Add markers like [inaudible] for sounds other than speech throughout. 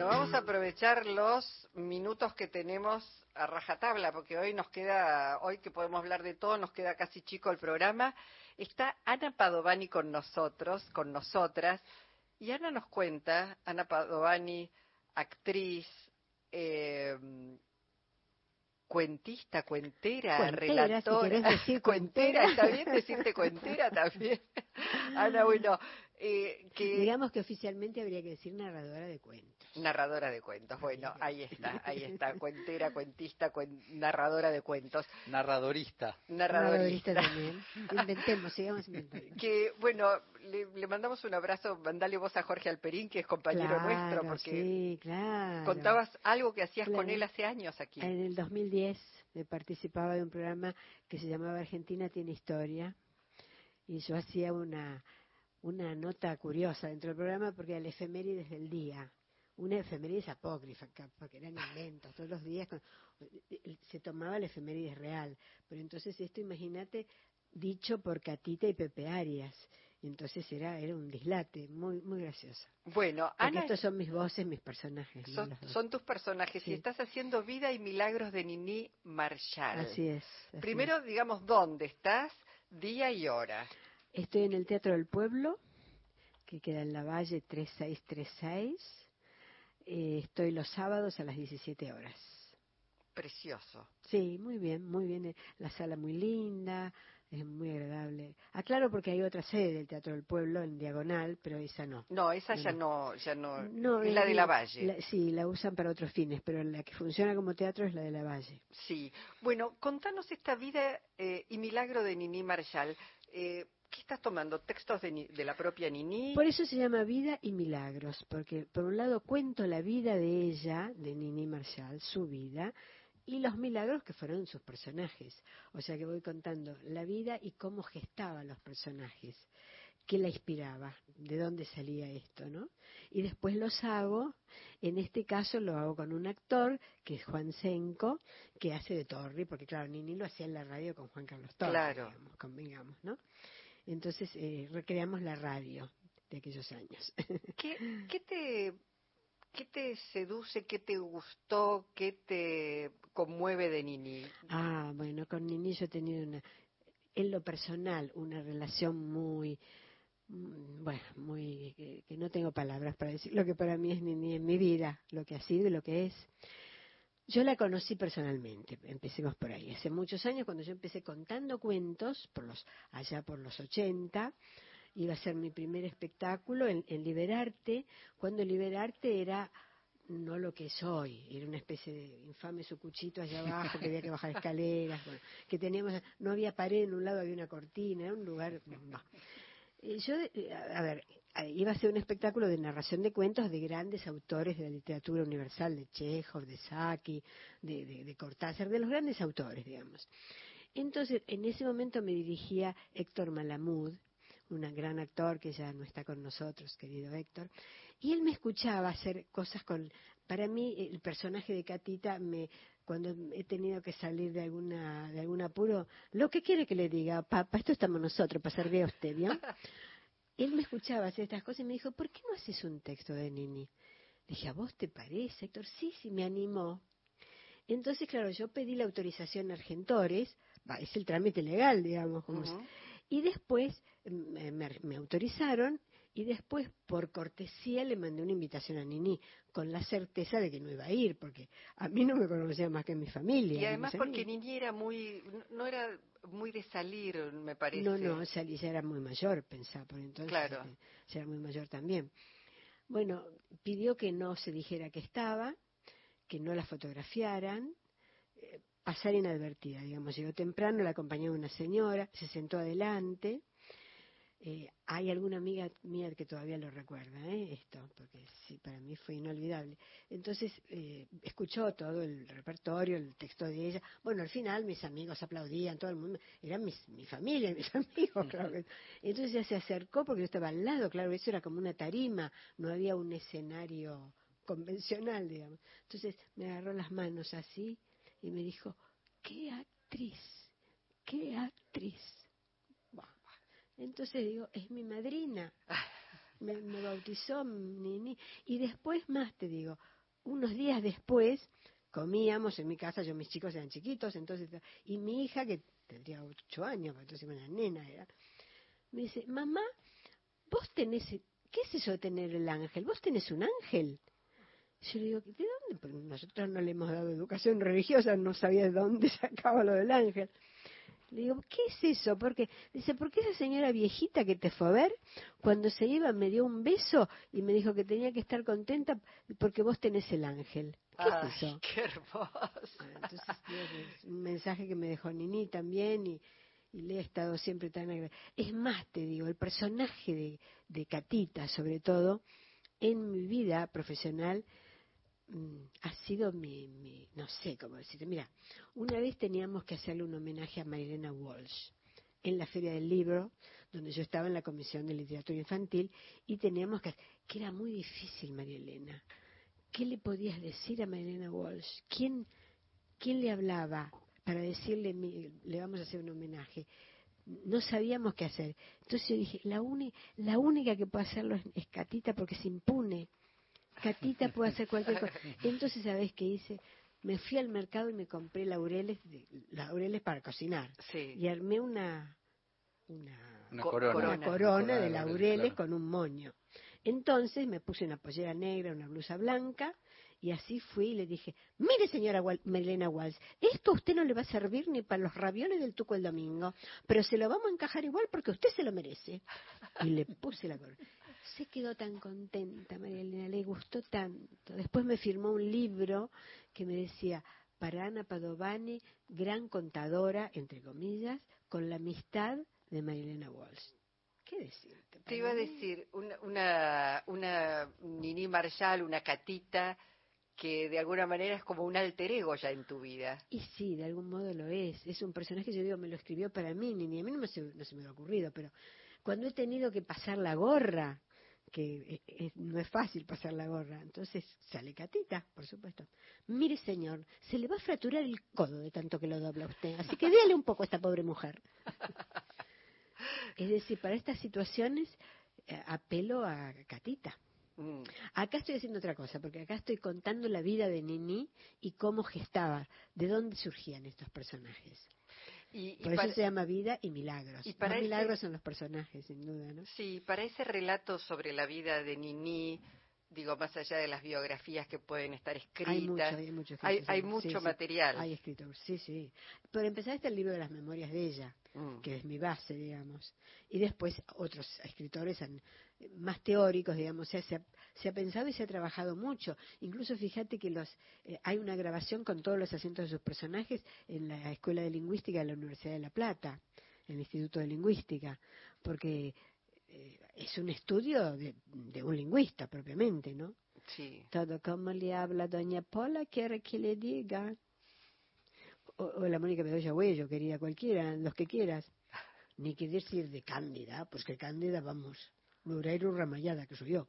Bueno, vamos a aprovechar los minutos que tenemos a rajatabla, porque hoy nos queda, hoy que podemos hablar de todo, nos queda casi chico el programa. Está Ana Padovani con nosotros, con nosotras, y Ana nos cuenta, Ana Padovani, actriz, eh, cuentista, cuentera, relatora, [laughs] cuentera, está bien decirte cuentera también. [laughs] Ana, bueno, eh, que... Digamos que oficialmente habría que decir narradora de cuentos. Narradora de cuentos, bueno, ahí está, ahí está, cuentera, cuentista, narradora de cuentos. Narradorista. Narradorista, también. Inventemos, sigamos inventando. Que, bueno, le, mandamos un abrazo, mandale voz a Jorge Alperín, que es compañero nuestro, porque sí, claro. contabas algo que hacías con él hace años aquí. En el 2010 participaba de un programa que se llamaba Argentina tiene historia, y yo hacía una una nota curiosa dentro del programa porque era el efemérides del día. Una efemérides apócrifa, porque eran inventos. Todos los días se tomaba el efemérides real. Pero entonces esto, imagínate, dicho por Catita y Pepe Arias. Entonces era, era un dislate, muy, muy gracioso. Bueno, Ana. Estos son mis voces, mis personajes. Son, tus personajes y estás haciendo Vida y Milagros de Nini Marshall. Así es. Primero, digamos, ¿dónde estás? Día y hora. Estoy en el Teatro del Pueblo, que queda en la Valle 3636. Eh, estoy los sábados a las 17 horas. Precioso. Sí, muy bien, muy bien. Eh, la sala muy linda, es muy agradable. Aclaro porque hay otra sede del Teatro del Pueblo en diagonal, pero esa no. No, esa ya no, ya no. no es la de la Valle. sí, la usan para otros fines, pero la que funciona como teatro es la de la Valle. Sí. Bueno, contanos esta vida eh, y milagro de Nini Marshall. Eh, ¿Qué estás tomando? ¿Textos de, la propia Nini? Por eso se llama Vida y Milagros, porque por un lado cuento la vida de ella, de Nini Marshall, su vida, y los milagros que fueron sus personajes. O sea que voy contando la vida y cómo gestaba los personajes, qué la inspiraba, de dónde salía esto, ¿no? Y después los hago, en este caso lo hago con un actor, que es Juan Senco, que hace de Torri, porque claro, Nini lo hacía en la radio con Juan Carlos Torri, claro. convengamos, ¿no? Entonces eh, recreamos la radio de aquellos años. ¿Qué, qué, te, ¿Qué te seduce, qué te gustó, qué te conmueve de Nini? Ah, bueno, con Nini yo he tenido una, en lo personal, una relación muy, mm, bueno, muy, que, no tengo palabras para decir lo que para mí es Nini en mi vida, lo que ha sido y lo que es. Yo la conocí personalmente, empecemos por ahí. Hace muchos años, cuando yo empecé contando cuentos, por los, allá por los 80, iba a ser mi primer espectáculo en, Liberarte, cuando Liberarte era no lo que es hoy, era una especie de infame sucuchito allá abajo, que había que bajar escaleras, que teníamos, no había pared, en un lado había una cortina, era un lugar... Yo, eh, a ver, iba a ser un espectáculo de narración de cuentos de grandes autores de la literatura universal, de Chekhov, de Saki, de, Cortázar, de los grandes autores, digamos. Entonces, en ese momento me dirigía Héctor Malamud, un gran actor que ya no está con nosotros, querido Héctor, y él me escuchaba hacer cosas con... Para mí, el personaje de Catita me, cuando he tenido que salir de alguna de algún apuro, lo que quiere que le diga, papá, esto estamos nosotros, para servir a usted, ¿bien? [laughs] Él me escuchaba hacer estas cosas y me dijo, ¿por qué no haces un texto de Nini? Dije, ¿a vos te parece, Héctor? Sí, sí, me animó. Entonces, claro, yo pedí la autorización a Argentores, es el trámite legal, digamos, como y después mm, me, autorizaron y después, por cortesía, le mandé una invitación a Nini, con la certeza de que no iba a ir, porque a mí no me conocía más que mi familia. Y además porque Nini era muy, no era muy de salir, me parece. No, no, salí, ya era muy mayor, pensaba, por entonces. Claro. Eh, ya era muy mayor también. Bueno, pidió que no se dijera que estaba, que no la fotografiaran, eh, pasar inadvertida, digamos. Llegó temprano, la acompañó una señora, se sentó adelante, eh, hay alguna amiga mía que todavía lo recuerda, ¿eh? esto, porque sí, para mí fue inolvidable. Entonces, eh, escuchó todo el repertorio, el texto de ella. Bueno, al final mis amigos aplaudían, todo el mundo, eran mis, mi familia, [laughs] mis amigos, claro. Entonces ella se acercó porque yo estaba al lado, claro, eso era como una tarima, no había un escenario convencional, digamos. Entonces me agarró las manos así y me dijo, qué actriz, qué actriz entonces digo, es mi madrina. [laughs] me, me bautizó Nini. Y después más te digo, unos días después comíamos en mi casa, yo mis chicos eran chiquitos, entonces, y mi hija, que tendría ocho años, entonces una nena era, me dice, mamá, vos tenés, ¿qué es eso de tener el ángel? ¿Vos tenés un ángel? Yo le digo, ¿de dónde? Porque nosotros no le hemos dado educación religiosa, no sabía de dónde [laughs] sacaba lo del ángel. Le digo, ¿qué es eso? Porque dice, porque esa señora viejita que te fue a ver, cuando se iba me dio un beso y me dijo que tenía que estar contenta porque vos tenés el ángel. ¿Qué es eso? [laughs] Qué hermoso. Entonces, es un mensaje que me dejó Nini también y, y le he estado siempre tan agradecida. Es más, te digo, el personaje de, de Catita, sobre todo, en mi vida profesional, ha sido mi, mi, no sé cómo decirte. Mira, una vez teníamos que hacerle un homenaje a Marilena Walsh en la Feria del Libro, donde yo estaba en la Comisión de Literatura Infantil, y teníamos que, que era muy difícil, María Elena. ¿Qué le podías decir a Marilena Walsh? ¿Quién, quién le hablaba para decirle, le vamos a hacer un homenaje? No sabíamos qué hacer. Entonces yo dije, la, la única que puede hacerlo es, es Catita porque se impune Catita puede hacer cualquier cosa. Entonces, ¿sabes qué hice? Me fui al mercado y me compré laureles, laureles para cocinar. Y armé una, una, corona, de laureles con un moño. Entonces me puse una pollera negra, una blusa blanca, y así fui y le dije, mire señora Melena Walsh, esto a usted no le va a servir ni para los ravioles del tuco el domingo, pero se lo vamos a encajar igual porque usted se lo merece. Y le puse la corona se quedó tan contenta, María Elena, le gustó tanto. Después me firmó un libro que me decía, para Ana Padovani, gran contadora, entre comillas, con la amistad de María Elena Walsh. ¿Qué decirte? Te iba a decir, una, una, una Nini Marshall, una catita, que de alguna manera es como un alter ego ya en tu vida. Y sí, de algún modo lo es. Es un personaje, yo digo, me lo escribió para mí, ni a mí no, me no se me ha ocurrido, pero cuando he tenido que pasar la gorra que eh, no es fácil pasar la gorra. Entonces sale Catita, por supuesto. Mire, señor, se le va a fracturar el codo de tanto que lo dobla usted. Así que déle un poco a esta pobre mujer. es decir, para estas situaciones eh, apelo a Catita. Mm. Acá estoy haciendo otra cosa, porque acá estoy contando la vida de Nini y cómo gestaba, de dónde surgían estos personajes. Y, Por eso se llama vida y milagros. Y para milagros son los personajes, sin duda, ¿no? Sí, para ese relato sobre la vida de Nini, digo, más allá de las biografías que pueden estar escritas, hay mucho, hay mucho, hay, mucho material. Hay escritores, sí, sí. Por empezar está el libro de las memorias de ella, mm. que es mi base, digamos. Y después otros escritores han, más teóricos, digamos, se, ha, se ha pensado y se ha trabajado mucho. Incluso fíjate que los, eh, hay una grabación con todos los asientos de sus personajes en la Escuela de Lingüística de la Universidad de La Plata, en el Instituto de Lingüística, porque eh, es un estudio de, un lingüista propiamente, ¿no? Sí. Todo como le habla doña Pola quiere que le diga. O, la Mónica Bedoya Huello, quería cualquiera, los que quieras. Ni que decir de Cándida, pues que Cándida, vamos, Loureiro Ramayada, que soy yo.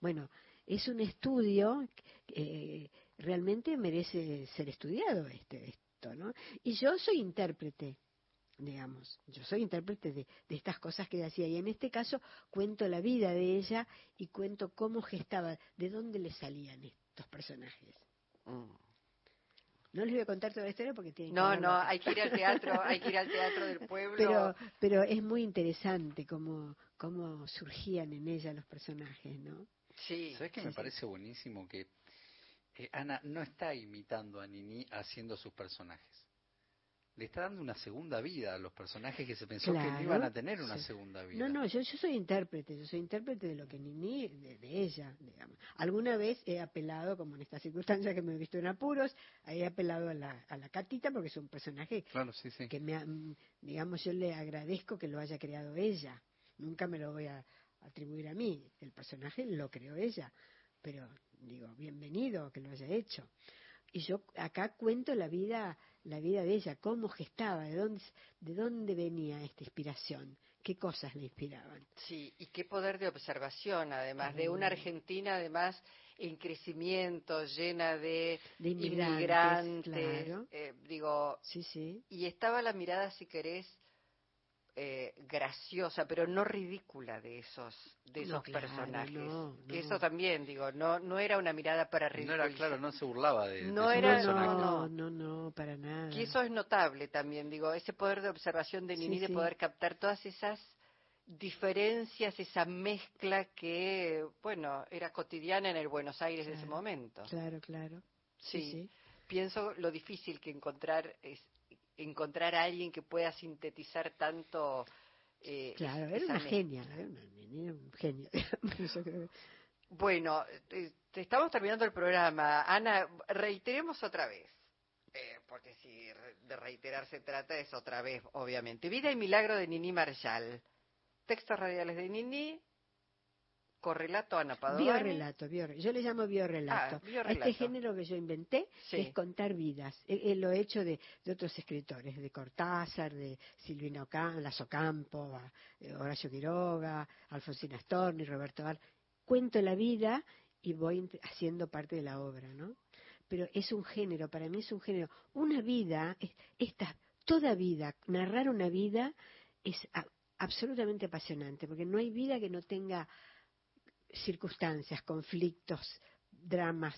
Bueno, es un estudio que eh, realmente merece ser estudiado este, esto, ¿no? Y yo soy intérprete, digamos, yo soy intérprete de, estas cosas que decía, y en este caso cuento la vida de ella y cuento cómo gestaba, de dónde le salían estos personajes. Mm. No les voy a contar toda la historia porque tienen No, no, hay que ir al teatro, hay que ir al teatro del [laughs] pueblo. Pero, pero es muy interesante cómo, cómo surgían en ella los personajes, ¿no? Sí. ¿Sabes qué me parece buenísimo? Que eh, Ana no está imitando a Nini haciendo sus personajes. Le está dando una segunda vida a los personajes que se pensó que no iban a tener una segunda vida. No, no, yo, yo soy intérprete, yo soy intérprete de lo que Nini, de, ella, digamos. Alguna vez he apelado, como en esta circunstancia que me he visto en apuros, he apelado a la, a la Catita porque es un personaje que me, digamos, yo le agradezco que lo haya creado ella. Nunca me lo voy a atribuir a mí. El personaje lo creó ella. Pero digo, bienvenido que lo haya hecho. Y yo acá cuento la vida, la vida de ella, cómo gestaba, de dónde, de dónde venía esta inspiración, qué cosas le inspiraban. Sí, y qué poder de observación, además, de una Argentina, además, en crecimiento, llena de, inmigrantes. claro. Eh, digo, sí, sí. y estaba la mirada, si querés, eh, graciosa, pero no ridícula de esos de esos personajes. Que eso también, digo, no no era una mirada para ridiculizar. No era claro, no se burlaba de, no era, no, no, no, para nada. Y eso es notable también, digo, ese poder de observación de Nini de poder captar todas esas diferencias, esa mezcla que, bueno, era cotidiana en el Buenos Aires de ese momento. Claro, claro. Sí, pienso lo difícil que encontrar es encontrar a alguien que pueda sintetizar tanto. Eh, claro, era una genia, era, un genio. [laughs] bueno, estamos terminando el programa. Ana, reiteremos otra vez. Eh, porque si de reiterar se trata es otra vez, obviamente. Vida y milagro de Nini Marshall. Textos radiales de Nini, correlato Ana Padovani. Biorelato, yo le llamo biorelato. Ah, este género que yo inventé es contar vidas. lo he hecho de, otros escritores, de Cortázar, de Silvino Lazo Campo, Horacio Quiroga, Alfonsina Storni, Roberto Val. Cuento la vida y voy haciendo parte de la obra, ¿no? Pero es un género, para mí es un género. Una vida, esta, toda vida, narrar una vida es absolutamente apasionante, porque no hay vida que no tenga circunstancias, conflictos, dramas,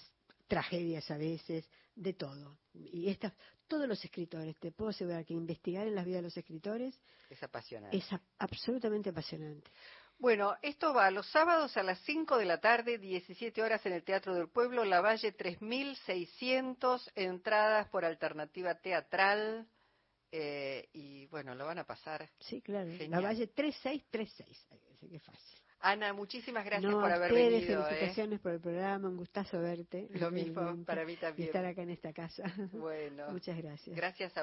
tragedias a veces, de todo. Y estas, todos los escritores, te puedo asegurar que investigar en las vidas de los escritores es apasionante. Es absolutamente apasionante. Bueno, esto va los sábados a las 5 de la tarde, 17 horas en el Teatro del Pueblo, La Valle 3600, entradas por alternativa teatral. Eh, y bueno, lo van a pasar. Sí, claro. La Valle 3636, así que fácil. Ana, muchísimas gracias por haber venido. ¿eh? Felicitaciones por el programa, un gustazo verte. Lo mismo para mí también. estar acá en esta casa. Bueno. [laughs] Muchas gracias. Gracias a